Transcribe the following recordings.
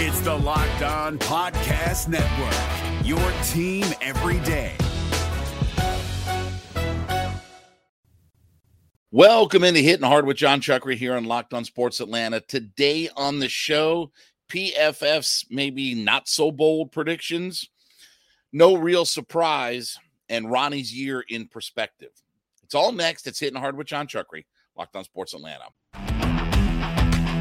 It's the Locked On Podcast Network, your team every day. Welcome into Hitting Hard with Jon Chuckery here on Locked On Sports Atlanta. Today on the show, PFF's maybe not so bold predictions, no real surprise, and Ronnie's year in perspective. It's all next. It's Hitting Hard with Jon Chuckery, Locked On Sports Atlanta.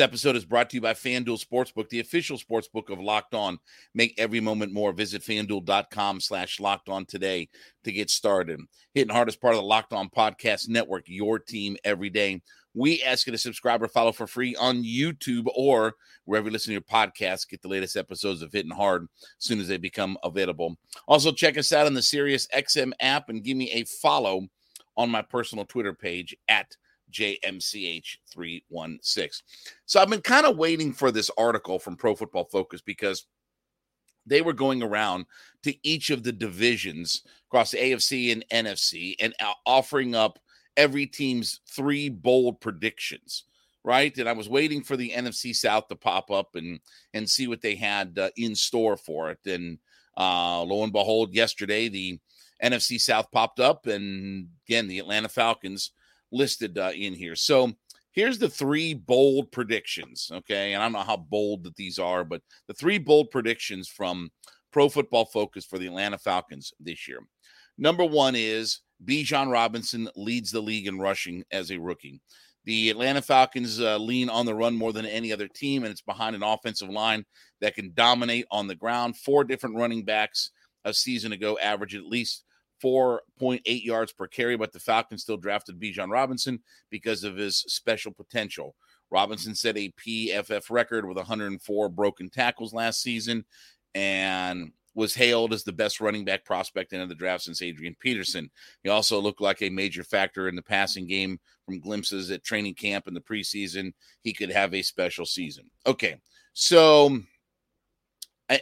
This episode is brought to you by FanDuel Sportsbook, the official sportsbook of Locked On. Make every moment more. Visit fanduel.com slash locked on today to get started. Hitting hard part of the Locked On Podcast Network, your team every day. We ask you to subscribe or follow for free on YouTube or wherever you listen to your podcast. Get the latest episodes of Hitting Hard as soon as they become available. Also, check us out on the Sirius XM app and give me a follow on my personal Twitter page at JMCH316. So I've been kind of waiting for this article from Pro Football Focus because they were going around to each of the divisions across the AFC and NFC and offering up every team's three bold predictions right and i was waiting for the nfc south to pop up and and see what they had uh, in store for it and uh lo and behold yesterday the nfc south popped up and again the atlanta falcons listed uh, in here. So here's the three bold predictions. Okay. And I don't know how bold that these are, but the three bold predictions from Pro Football Focus for the Atlanta Falcons this year. Number one is Bijan Robinson leads the league in rushing as a rookie. The Atlanta Falcons uh, lean on the run more than any other team, and it's behind an offensive line that can dominate on the ground. Four different running backs a season ago averaged at least 4.8 yards per carry, but the Falcons still drafted Bijan Robinson because of his special potential. Robinson set a PFF record with 104 broken tackles last season and was hailed as the best running back prospect in the draft since Adrian Peterson. He also looked like a major factor in the passing game from glimpses at training camp in the preseason. He could have a special season. Okay, so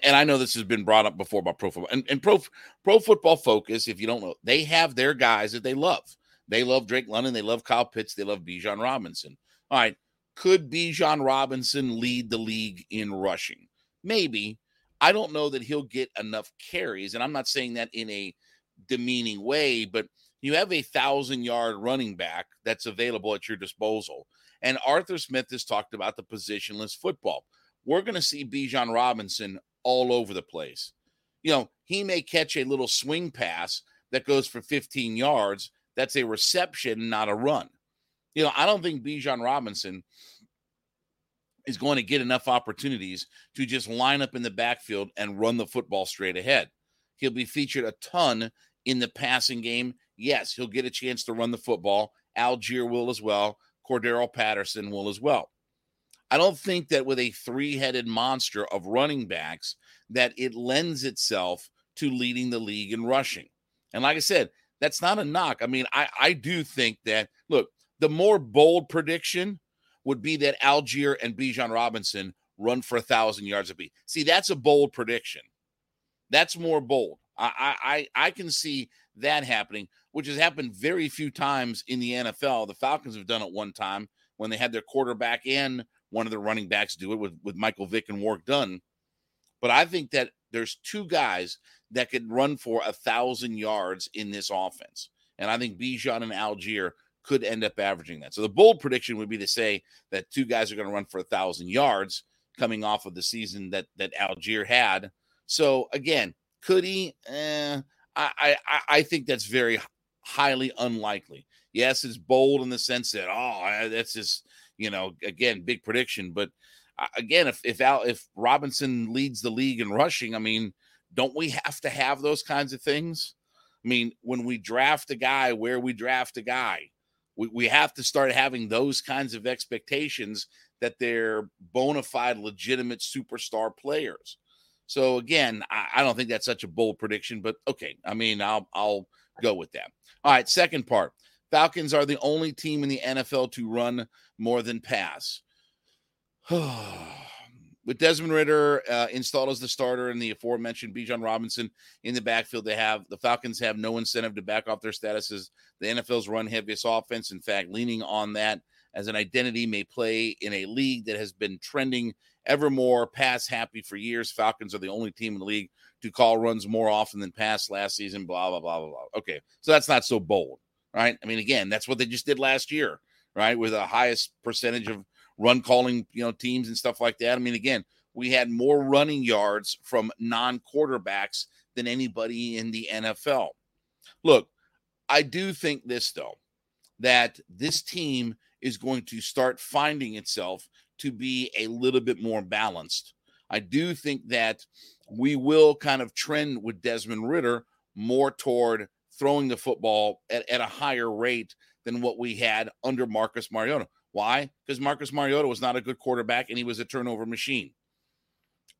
and I know this has been brought up before by pro football and, and pro pro football focus. If you don't know, they have their guys that they love. They love Drake London. They love Kyle Pitts. They love Bijan Robinson. All right, could Bijan Robinson lead the league in rushing? Maybe. I don't know that he'll get enough carries, and I'm not saying that in a demeaning way, but you have a thousand yard running back that's available at your disposal. And Arthur Smith has talked about the positionless football. We're going to see Bijan Robinson all over the place. You know, he may catch a little swing pass that goes for 15 yards. That's a reception, not a run. You know, I don't think Bijan Robinson is going to get enough opportunities to just line up in the backfield and run the football straight ahead. He'll be featured a ton in the passing game. Yes, he'll get a chance to run the football. Allgeier will as well. Cordarrelle Patterson will as well. I don't think that with a three-headed monster of running backs that it lends itself to leading the league in rushing. And like I said, that's not a knock. I mean, I, I do think that look, the more bold prediction would be that Allgeier and Bijan Robinson run for a thousand yards apiece. See, that's a bold prediction. That's more bold. I, I I can see that happening, which has happened very few times in the NFL. The Falcons have done it one time when they had their quarterback and one of the running backs do it with, with Michael Vick and Warrick Dunn. But I think that there's two guys that could run for a thousand yards in this offense. And I think Bijan and Allgeier could end up averaging that. So the bold prediction would be to say that two guys are going to run for a thousand yards coming off of the season that that Allgeier had. So again, could he? Eh, I, I I think that's very highly unlikely. Yes, it's bold in the sense that oh, that's just you know, again, big prediction. But uh, again, if if Al, if Robinson leads the league in rushing, I mean, don't we have to have those kinds of things? I mean, when we draft a guy, where we draft a guy, we, we have to start having those kinds of expectations that they're bona fide, legitimate superstar players. So again, I, I don't think that's such a bold prediction, but okay. I mean, I'll I'll go with that. All right, second part. Falcons are the only team in the NFL to run more than pass. with Desmond Ridder uh, installed as the starter and the aforementioned Bijan Robinson in the backfield, they have the Falcons have no incentive to back off their status as the NFL's run heaviest offense. In fact, leaning on that as an identity may play in a league that has been trending ever more pass happy for years. Falcons are the only team in the league to call runs more often than pass last season. Blah blah blah blah blah. Okay, so that's not so bold, right? I mean, again, that's what they just did last year, right? With the highest percentage of run calling, you know, teams and stuff like that. I mean, again, we had more running yards from non quarterbacks than anybody in the NFL. Look, I do think this, though, that this team is going to start finding itself to be a little bit more balanced. I do think that we will kind of trend with Desmond Ridder more toward throwing the football at, at a higher rate than what we had under Marcus Mariota. Why? Because Marcus Mariota was not a good quarterback and he was a turnover machine.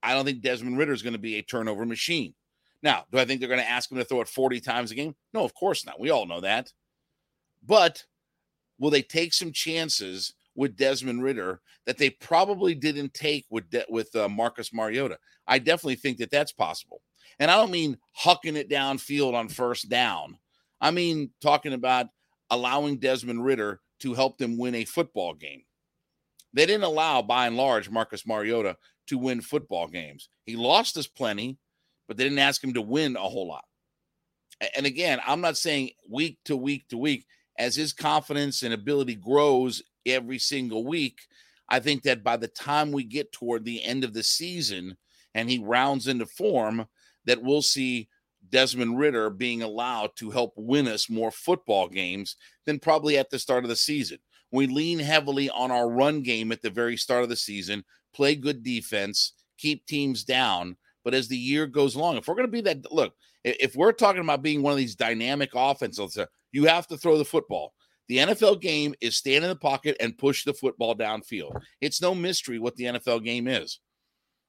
I don't think Desmond Ridder is going to be a turnover machine. Now, do I think they're going to ask him to throw it 40 times a game? No, of course not. We all know that. But will they take some chances with Desmond Ridder that they probably didn't take with De- with uh, Marcus Mariota? I definitely think that that's possible. And I don't mean hucking it downfield on first down. I mean talking about allowing Desmond Ridder to help them win a football game. They didn't allow, by and large, Marcus Mariota to win football games. He lost us plenty, but they didn't ask him to win a whole lot. And again, I'm not saying week to week to week, as his confidence and ability grows every single week. I think that by the time we get toward the end of the season and he rounds into form, that we'll see Desmond Ridder being allowed to help win us more football games than probably at the start of the season. We lean heavily on our run game at the very start of the season, play good defense, keep teams down. But as the year goes along, if we're going to be that, look, if we're talking about being one of these dynamic offenses, uh, you have to throw the football. The NFL game is stand in the pocket and push the football downfield. It's no mystery what the NFL game is.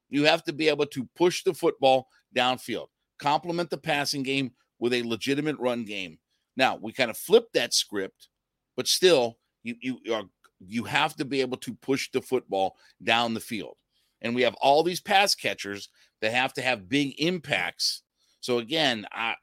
You have to be able to push the football downfield complement the passing game with a legitimate run game. Now we kind of flip that script, but still, you you are you have to be able to push the football down the field. And we have all these pass catchers that have to have big impacts. So again, I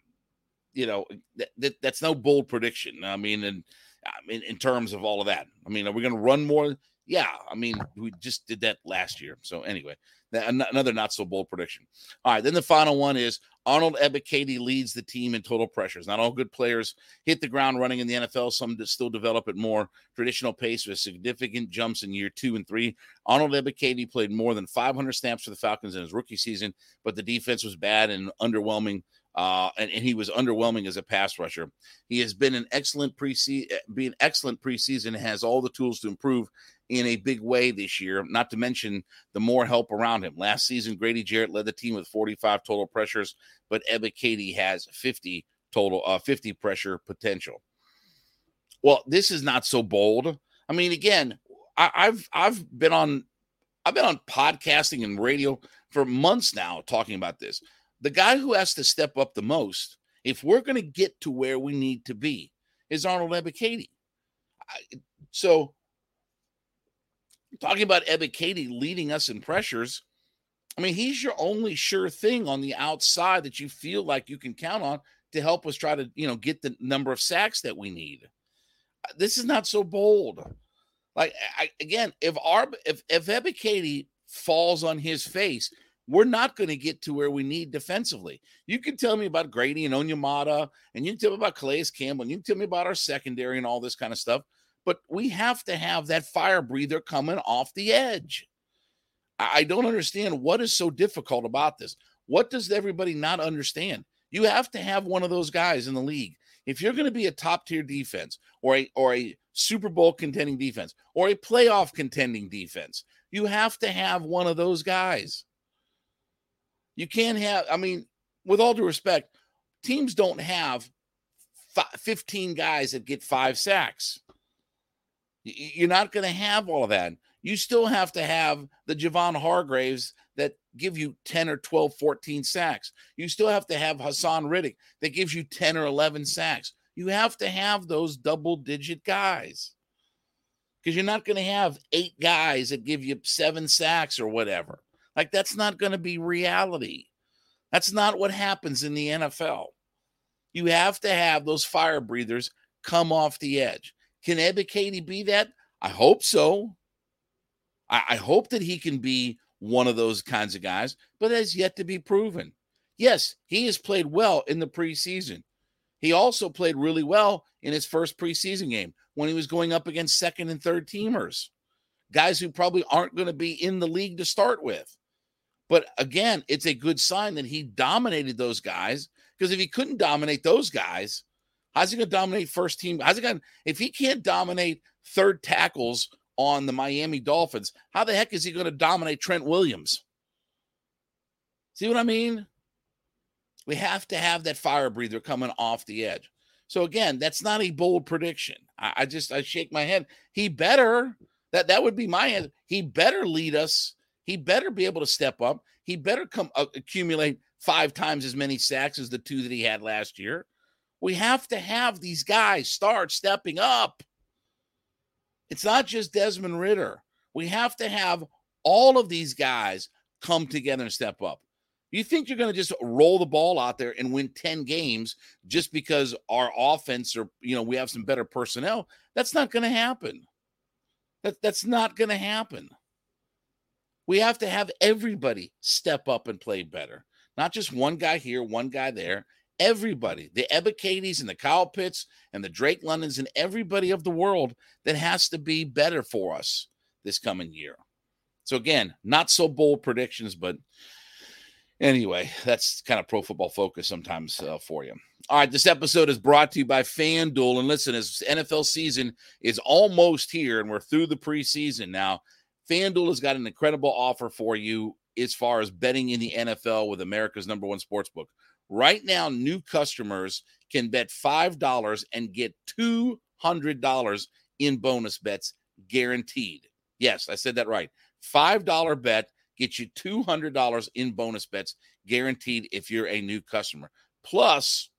you know that, that that's no bold prediction. I mean, and I mean in terms of all of that. I mean, are we going to run more? Yeah, I mean, we just did that last year. So anyway, another not so bold prediction. All right, then the final one is Arnold Ebiketie leads the team in total pressures. Not all good players hit the ground running in the NFL. Some still develop at more traditional pace with significant jumps in year two and three. Arnold Ebiketie played more than 500 snaps for the Falcons in his rookie season, but the defense was bad and underwhelming. Uh, and, and, he was underwhelming as a pass rusher. He has been an excellent preseason, being excellent preseason, has all the tools to improve in a big way this year, not to mention the more help around him. Last season, Grady Jarrett led the team with 45 total pressures, but Ebiketie has 50 total, uh, 50 pressure potential. Well, this is not so bold. I mean, again, I, I've I've been on I've been on podcasting and radio for months now talking about this. The guy who has to step up the most, if we're going to get to where we need to be, is Arnold Ebiketie. So talking about Ebiketie leading us in pressures. I mean, he's your only sure thing on the outside that you feel like you can count on to help us try to, you know, get the number of sacks that we need. Uh, this is not so bold. Like I, again, if our if if Ebiketie falls on his face, we're not going to get to where we need defensively. You can tell me about Grady and Onyemata, and you can tell me about Calais Campbell, and you can tell me about our secondary and all this kind of stuff but we have to have that fire breather coming off the edge. I don't understand what is so difficult about this. What does everybody not understand? You have to have one of those guys in the league. If you're going to be a top tier defense or a or a Super Bowl contending defense or a playoff contending defense, you have to have one of those guys. You can't have, I mean, with all due respect, teams don't have 15 guys that get five sacks. You're not going to have all of that. You still have to have the Javon Hargraves that give you 10 or 12, 14 sacks. You still have to have Haason Reddick that gives you 10 or 11 sacks. You have to have those double digit guys. because you're not going to have eight guys that give you seven sacks or whatever. Like that's not going to be reality. That's not what happens in the NFL. You have to have those fire breathers come off the edge. Can Ebiketie be that? I hope so. I, I hope that he can be one of those kinds of guys, but has yet to be proven. Yes, he has played well in the preseason. He also played really well in his first preseason game when he was going up against second and third teamers, guys who probably aren't going to be in the league to start with. But again, it's a good sign that he dominated those guys because if he couldn't dominate those guys, how's he going to dominate first team? How's he going if he can't dominate third tackles on the Miami Dolphins, how the heck is he going to dominate Trent Williams? See what I mean? We have to have that fire breather coming off the edge. So again, that's not a bold prediction. I, I just I shake my head. He better that that would be my answer. He better lead us. He better be able to step up. He better come uh, accumulate five times as many sacks as the two that he had last year. We have to have these guys start stepping up. It's not just Desmond Ridder. We have to have all of these guys come together and step up. You think you're going to just roll the ball out there and win 10 games just because our offense or, you know, we have some better personnel? That's not going to happen. That, that's not going to happen. We have to have everybody step up and play better, not just one guy here, one guy there. Everybody, the Ebiketie's and the Kyle Pitts and the Drake Londons and everybody of the world that has to be better for us this coming year. So, again, not so bold predictions, but Anyway, that's kind of pro football focus sometimes uh, for you. All right, this episode is brought to you by FanDuel. And listen, as NFL season is almost here and we're through the preseason now, FanDuel has got an incredible offer for you as far as betting in the NFL with America's number one sports book. Right now, new customers can bet $5 and get $200 in bonus bets guaranteed. Yes, I said that right. $5 bet get you $200 in bonus bets guaranteed if you're a new customer. Plus,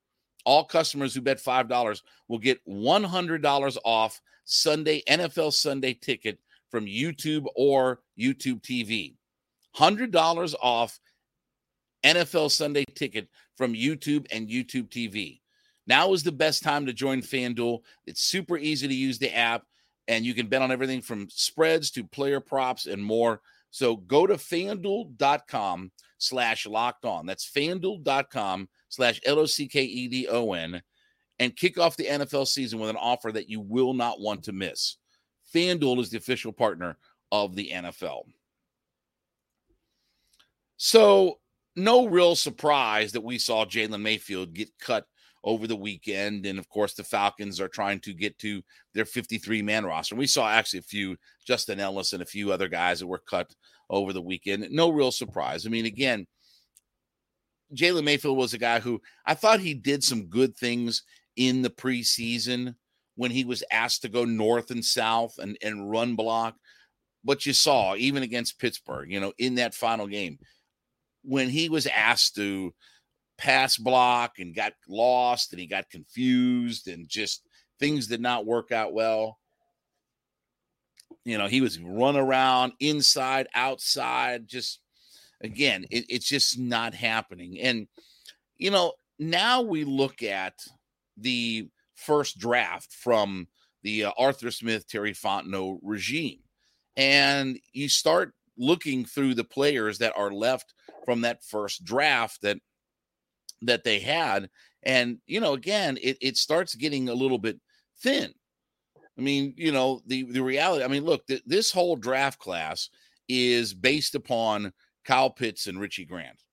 all customers who bet $5 will get $100 off Sunday NFL Sunday ticket from YouTube or YouTube TV. $100 off NFL Sunday ticket from YouTube and YouTube TV. Now is the best time to join FanDuel. It's super easy to use the app, and you can bet on everything from spreads to player props and more. So go to fanduel.com slash locked on. That's fanduel.com slash L O C K E D O N and kick off the NFL season with an offer that you will not want to miss. FanDuel is the official partner of the NFL. So, no real surprise that we saw Jalen Mayfield get cut over the weekend. And of course, the Falcons are trying to get to their 53 man roster. We saw actually a few, Justin Ellis and a few other guys that were cut over the weekend. No real surprise. I mean, again, Jalen Mayfield was a guy who I thought he did some good things in the preseason when he was asked to go north and south and, and run block. But you saw, even against Pittsburgh, you know, in that final game, when he was asked to pass block and got lost and he got confused and just things did not work out well. You know, he was run around inside, outside, just again, it, it's just not happening. And, you know, now we look at the first draft from the uh, Arthur Smith, Terry Fontenot regime, and you start looking through the players that are left from that first draft that that they had. And, you know, again, it, it starts getting a little bit thin. I mean, you know, the, the reality, I mean, look, th- this whole draft class is based upon Kyle Pitts and Richie Grant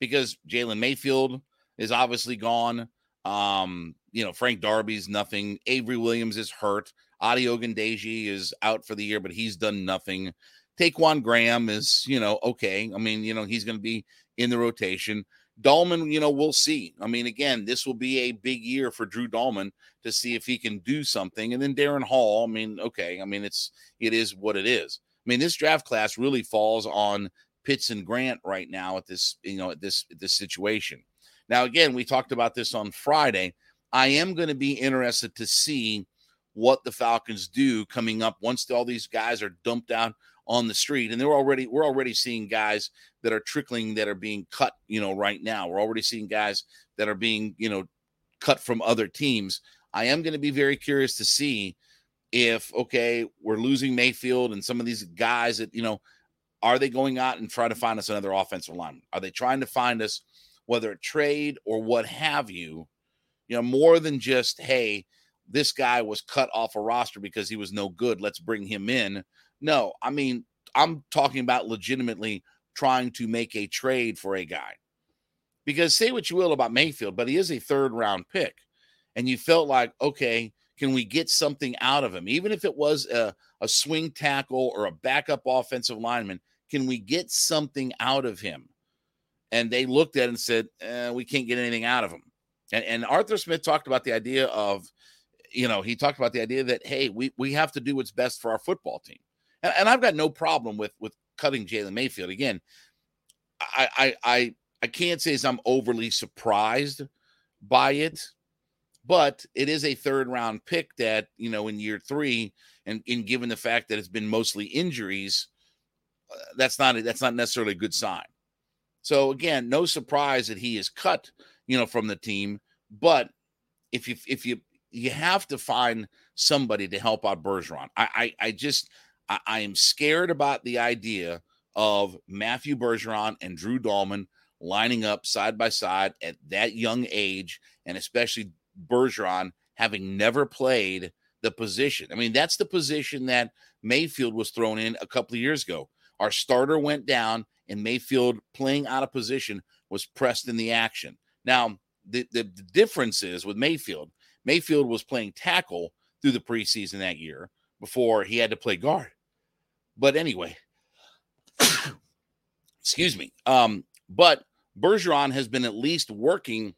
because Jalen Mayfield is obviously gone. Um, you know, Frank Darby's nothing. Avery Williams is hurt. Adi Ogundeji is out for the year, but he's done nothing. Ta'Quon Graham is, you know, okay. I mean, you know, he's going to be in the rotation. Dalman, you know, we'll see. I mean, again, this will be a big year for Drew Dalman to see if he can do something. And then Darren Hall, I mean, okay, I mean, it's it is what it is. I mean, this draft class really falls on Pitts and Grant right now at this, you know, at this this situation. Now, again, we talked about this on Friday. I am going to be interested to see what the Falcons do coming up once all these guys are dumped out on the street. And they're already we're already seeing guys that are trickling that are being cut, you know, right now. We're already seeing guys that are being, you know, cut from other teams. I am going to be very curious to see if okay, we're losing Mayfield and some of these guys that, you know, are they going out and trying to find us another offensive line? Are they trying to find us whether a trade or what have you? You know, more than just, hey, this guy was cut off a roster because he was no good. Let's bring him in. No, I mean, I'm talking about legitimately trying to make a trade for a guy. Because say what you will about Mayfield, but he is a third round pick. And you felt like, okay, can we get something out of him? Even if it was a, a swing tackle or a backup offensive lineman, can we get something out of him? And they looked at it and said, eh, we can't get anything out of him. And, and Arthur Smith talked about the idea of, you know, he talked about the idea that, hey, we, we have to do what's best for our football team. And, and I've got no problem with with cutting Jalen Mayfield. Again, I, I I I can't say as I'm overly surprised by it, but it is a third round pick that, you know, in year three, and in given the fact that it's been mostly injuries, uh, that's not that's not necessarily a good sign. So again, no surprise that he is cut, you know, from the team. But if you if you you have to find somebody to help out Bergeron. I I, I just I, I am scared about the idea of Matthew Bergeron and Drew Dalman lining up side by side at that young age, and especially Bergeron having never played the position. I mean, that's the position that Mayfield was thrown in a couple of years ago. Our starter went down, and Mayfield playing out of position was pressed in the action. Now, the, the, the difference is with Mayfield, Mayfield was playing tackle through the preseason that year before he had to play guard. But anyway, excuse me. Um, but Bergeron has been at least working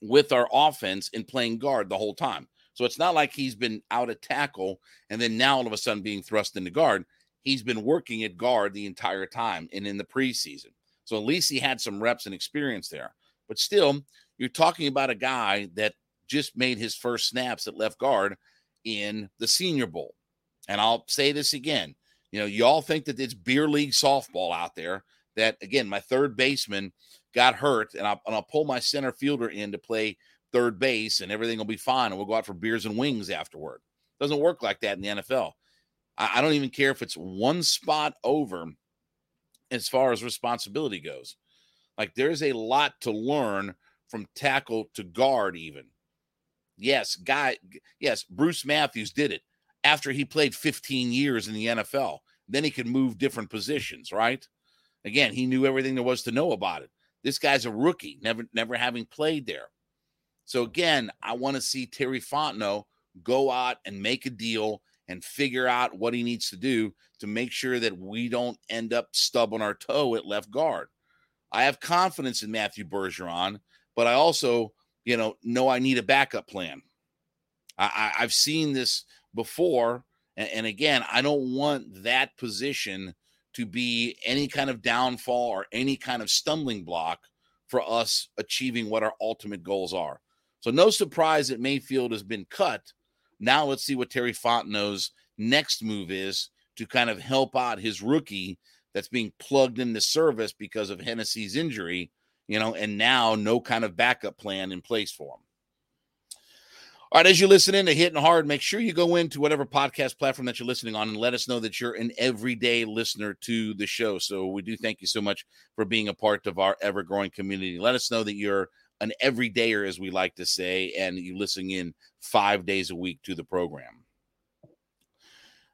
with our offense and playing guard the whole time. So it's not like he's been out of tackle and then now all of a sudden being thrust into guard. He's been working at guard the entire time and in the preseason. So at least he had some reps and experience there. But still, you're talking about a guy that just made his first snaps at left guard in the Senior Bowl. And I'll say this again you know, you all think that it's beer league softball out there. That again, my third baseman got hurt, and I'll, and I'll pull my center fielder in to play third base, and everything will be fine, and we'll go out for beers and wings afterward. Doesn't work like that in the NFL. I, I don't even care if it's one spot over as far as responsibility goes. Like there's a lot to learn from tackle to guard, even. Yes, guy, yes, Bruce Matthews did it after he played 15 years in the NFL. Then he could move different positions, right? Again, he knew everything there was to know about it. This guy's a rookie, never never having played there. So again, I want to see Terry Fontenot go out and make a deal and figure out what he needs to do to make sure that we don't end up stubbing our toe at left guard. I have confidence in Matthew Bergeron, but I also, you know, no, I need a backup plan. I, I, have seen this before. And, and again, I don't want that position to be any kind of downfall or any kind of stumbling block for us achieving what our ultimate goals are. So, no surprise that Mayfield has been cut. Now, let's see what Terry Fontenot's next move is to kind of help out his rookie that's being plugged into service because of Hennessy's injury, you know, and now no kind of backup plan in place for him. All right, as you listen in to Hitting Hard, make sure you go into whatever podcast platform that you're listening on and let us know that you're an everyday listener to the show. So we do thank you so much for being a part of our ever growing community. Let us know that you're an everydayer, as we like to say, and you listening in five days a week to the program.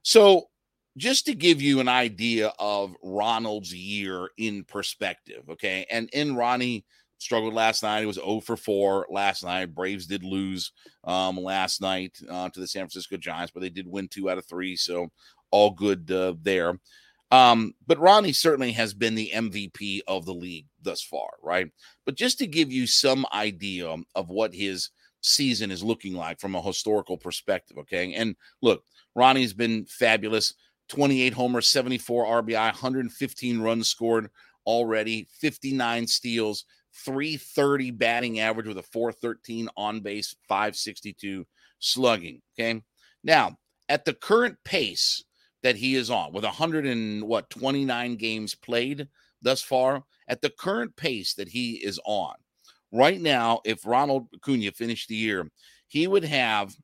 So, just to give you an idea of Ronald's year in perspective, okay, and in Ronnie struggled last night. It was 0 for 4 last night. Braves did lose um, last night uh, to the San Francisco Giants, but they did win two out of three. So all good uh, there. Um, but Ronnie certainly has been the MVP of the league thus far, right? But just to give you some idea of what his season is looking like from a historical perspective, okay? And look, Ronnie's been fabulous 28 homers, 74 RBI, 115 runs scored already, 59 steals, 330 batting average with a 413 on base, 562 slugging. Okay. Now, at the current pace that he is on, with 100 and what 29 games played thus far, at the current pace that he is on, right now, if Ronald Acuna finished the year, he would have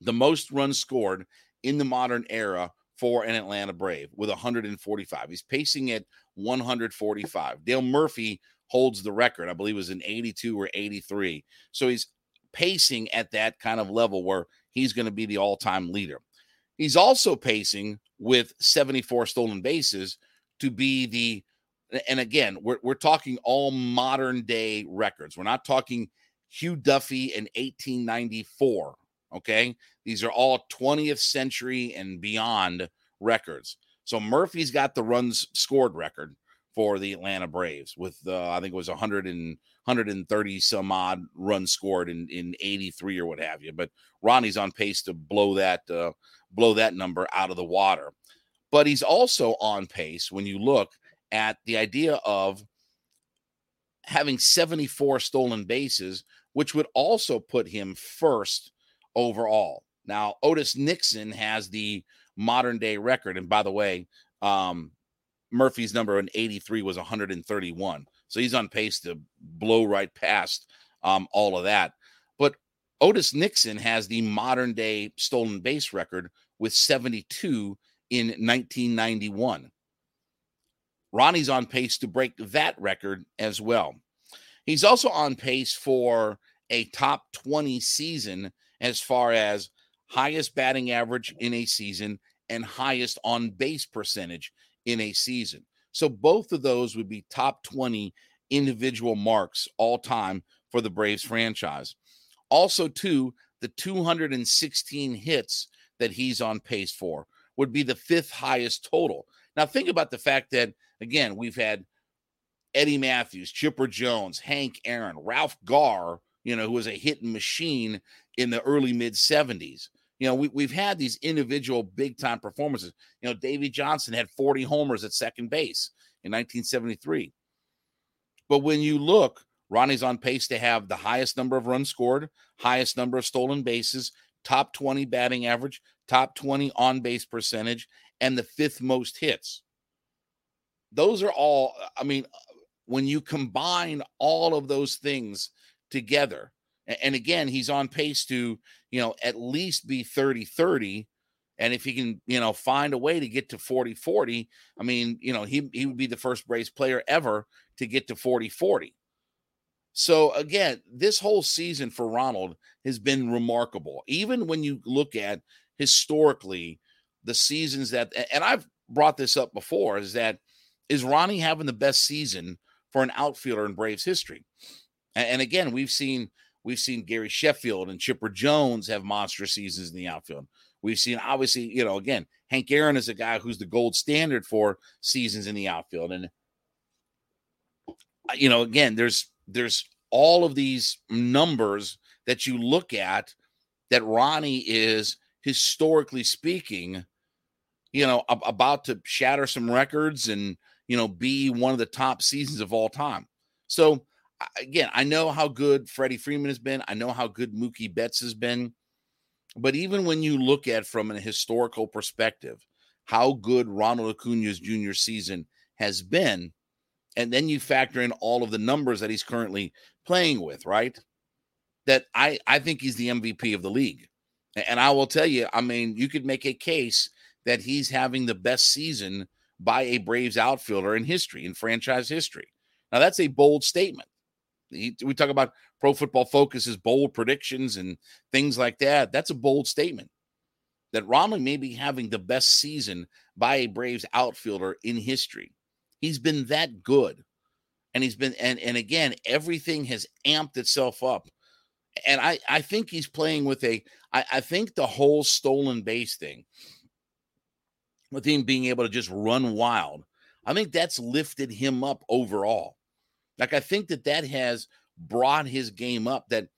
the most runs scored in the modern era for an Atlanta Brave with 145. He's pacing at 145. Dale Murphy holds the record. I believe was in 82 or 83. So he's pacing at that kind of level where he's going to be the all-time leader. He's also pacing with 74 stolen bases to be the and again, we're we're talking all modern day records. We're not talking Hugh Duffy in 1894. Okay. These are all 20th century and beyond records. So Murphy's got the runs scored record for the Atlanta Braves with uh, I think it was 100 and 130 some odd runs scored in in 83 or what have you. But Ronnie's on pace to blow that uh, blow that number out of the water. But he's also on pace when you look at the idea of having 74 stolen bases, which would also put him first overall. Now, Otis Nixon has the modern day record. And by the way, um, Murphy's number in 83 was 131. So he's on pace to blow right past um, all of that. But Otis Nixon has the modern day stolen base record with 72 in 1991. Ronnie's on pace to break that record as well. He's also on pace for a top 20 season as far as highest batting average in a season and highest on base percentage in a season. So both of those would be top 20 individual marks all time for the Braves franchise. Also, too, the 216 hits that he's on pace for would be the fifth highest total. Now, think about the fact that, again, we've had Eddie Mathews, Chipper Jones, Hank Aaron, Ralph Garr, you know, who was a hitting machine in the early mid 70s. You know, we, we've had these individual big time performances. You know, Davey Johnson had 40 homers at second base in 1973. But when you look, Ronnie's on pace to have the highest number of runs scored, highest number of stolen bases, top 20 batting average, top 20 on base percentage, and the fifth most hits. Those are all, I mean, when you combine all of those things together, and again, he's on pace to, you know, at least be 30 30. And if he can, you know, find a way to get to 40 40, I mean, you know, he, he would be the first Braves player ever to get to 40 40. So again, this whole season for Ronald has been remarkable. Even when you look at historically the seasons that, and I've brought this up before, is that is Ronnie having the best season for an outfielder in Braves history? And again, we've seen We've seen Gary Sheffield and Chipper Jones have monster seasons in the outfield. We've seen, obviously, you know, again, Hank Aaron is a guy who's the gold standard for seasons in the outfield. And, you know, again, there's, there's all of these numbers that you look at that Ronnie is historically speaking, you know, about to shatter some records and, you know, be one of the top seasons of all time. So, again, I know how good Freddie Freeman has been. I know how good Mookie Betts has been. But even when you look at from a historical perspective, how good Ronald Acuna's junior season has been, and then you factor in all of the numbers that he's currently playing with, right? That I I think he's the MVP of the league. And I will tell you, I mean, you could make a case that he's having the best season by a Braves outfielder in history, in franchise history. Now, that's a bold statement. He, we talk about Pro Football Focus's bold predictions and things like that. That's a bold statement that Ronald may be having the best season by a Braves outfielder in history. He's been that good. And he's been and and again, everything has amped itself up. And I I think he's playing with a I, I think the whole stolen base thing, with him being able to just run wild, I think that's lifted him up overall. Like I think that that has brought his game up. That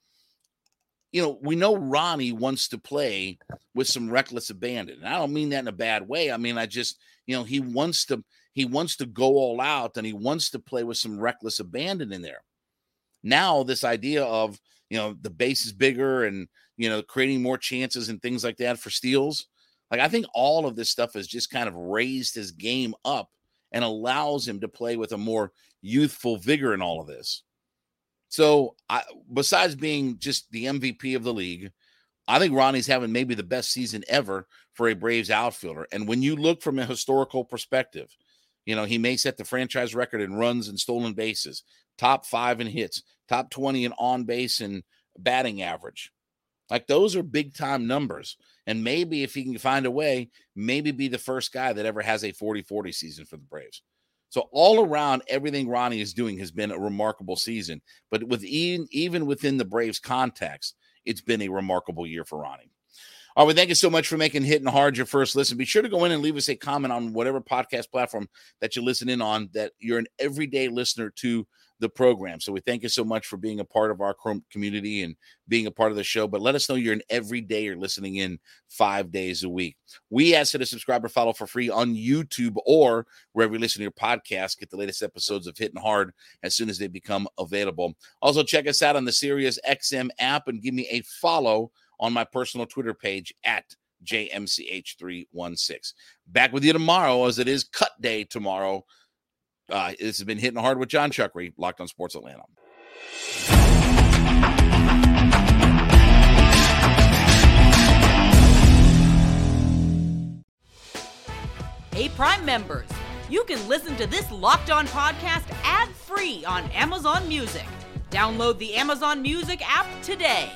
you know we know Ronnie wants to play with some reckless abandon, and I don't mean that in a bad way. I mean I just you know he wants to he wants to go all out and he wants to play with some reckless abandon in there. Now this idea of you know, the base is bigger and, you know, creating more chances and things like that for steals. Like, I think all of this stuff has just kind of raised his game up and allows him to play with a more youthful vigor in all of this. So, I, besides being just the MVP of the league, I think Ronnie's having maybe the best season ever for a Braves outfielder. And when you look from a historical perspective, you know, he may set the franchise record in runs and stolen bases, top five in hits, top 20 in on base and batting average. Like those are big time numbers. And maybe if he can find a way, maybe be the first guy that ever has a 40 40 season for the Braves. So all around, everything Ronnie is doing has been a remarkable season. But with even, even within the Braves context, it's been a remarkable year for Ronnie. All right, well, thank you so much for making Hitting Hard your first listen. Be sure to go in and leave us a comment on whatever podcast platform that you listen in on that you're an everyday listener to the program. So we thank you so much for being a part of our community and being a part of the show. But let us know you're an everyday you're listening in five days a week. We ask you to subscribe or follow for free on YouTube or wherever you listen to your podcast. Get the latest episodes of Hitting Hard as soon as they become available. Also, check us out on the Sirius XM app and give me a follow on my personal Twitter page at JMCH316. Back with you tomorrow, as it is cut day tomorrow. Uh, this has been hitting hard with Jon Chuckery, Locked on Sports Atlanta. Hey, Prime members, you can listen to this Locked On podcast ad free on Amazon Music. Download the Amazon Music app today.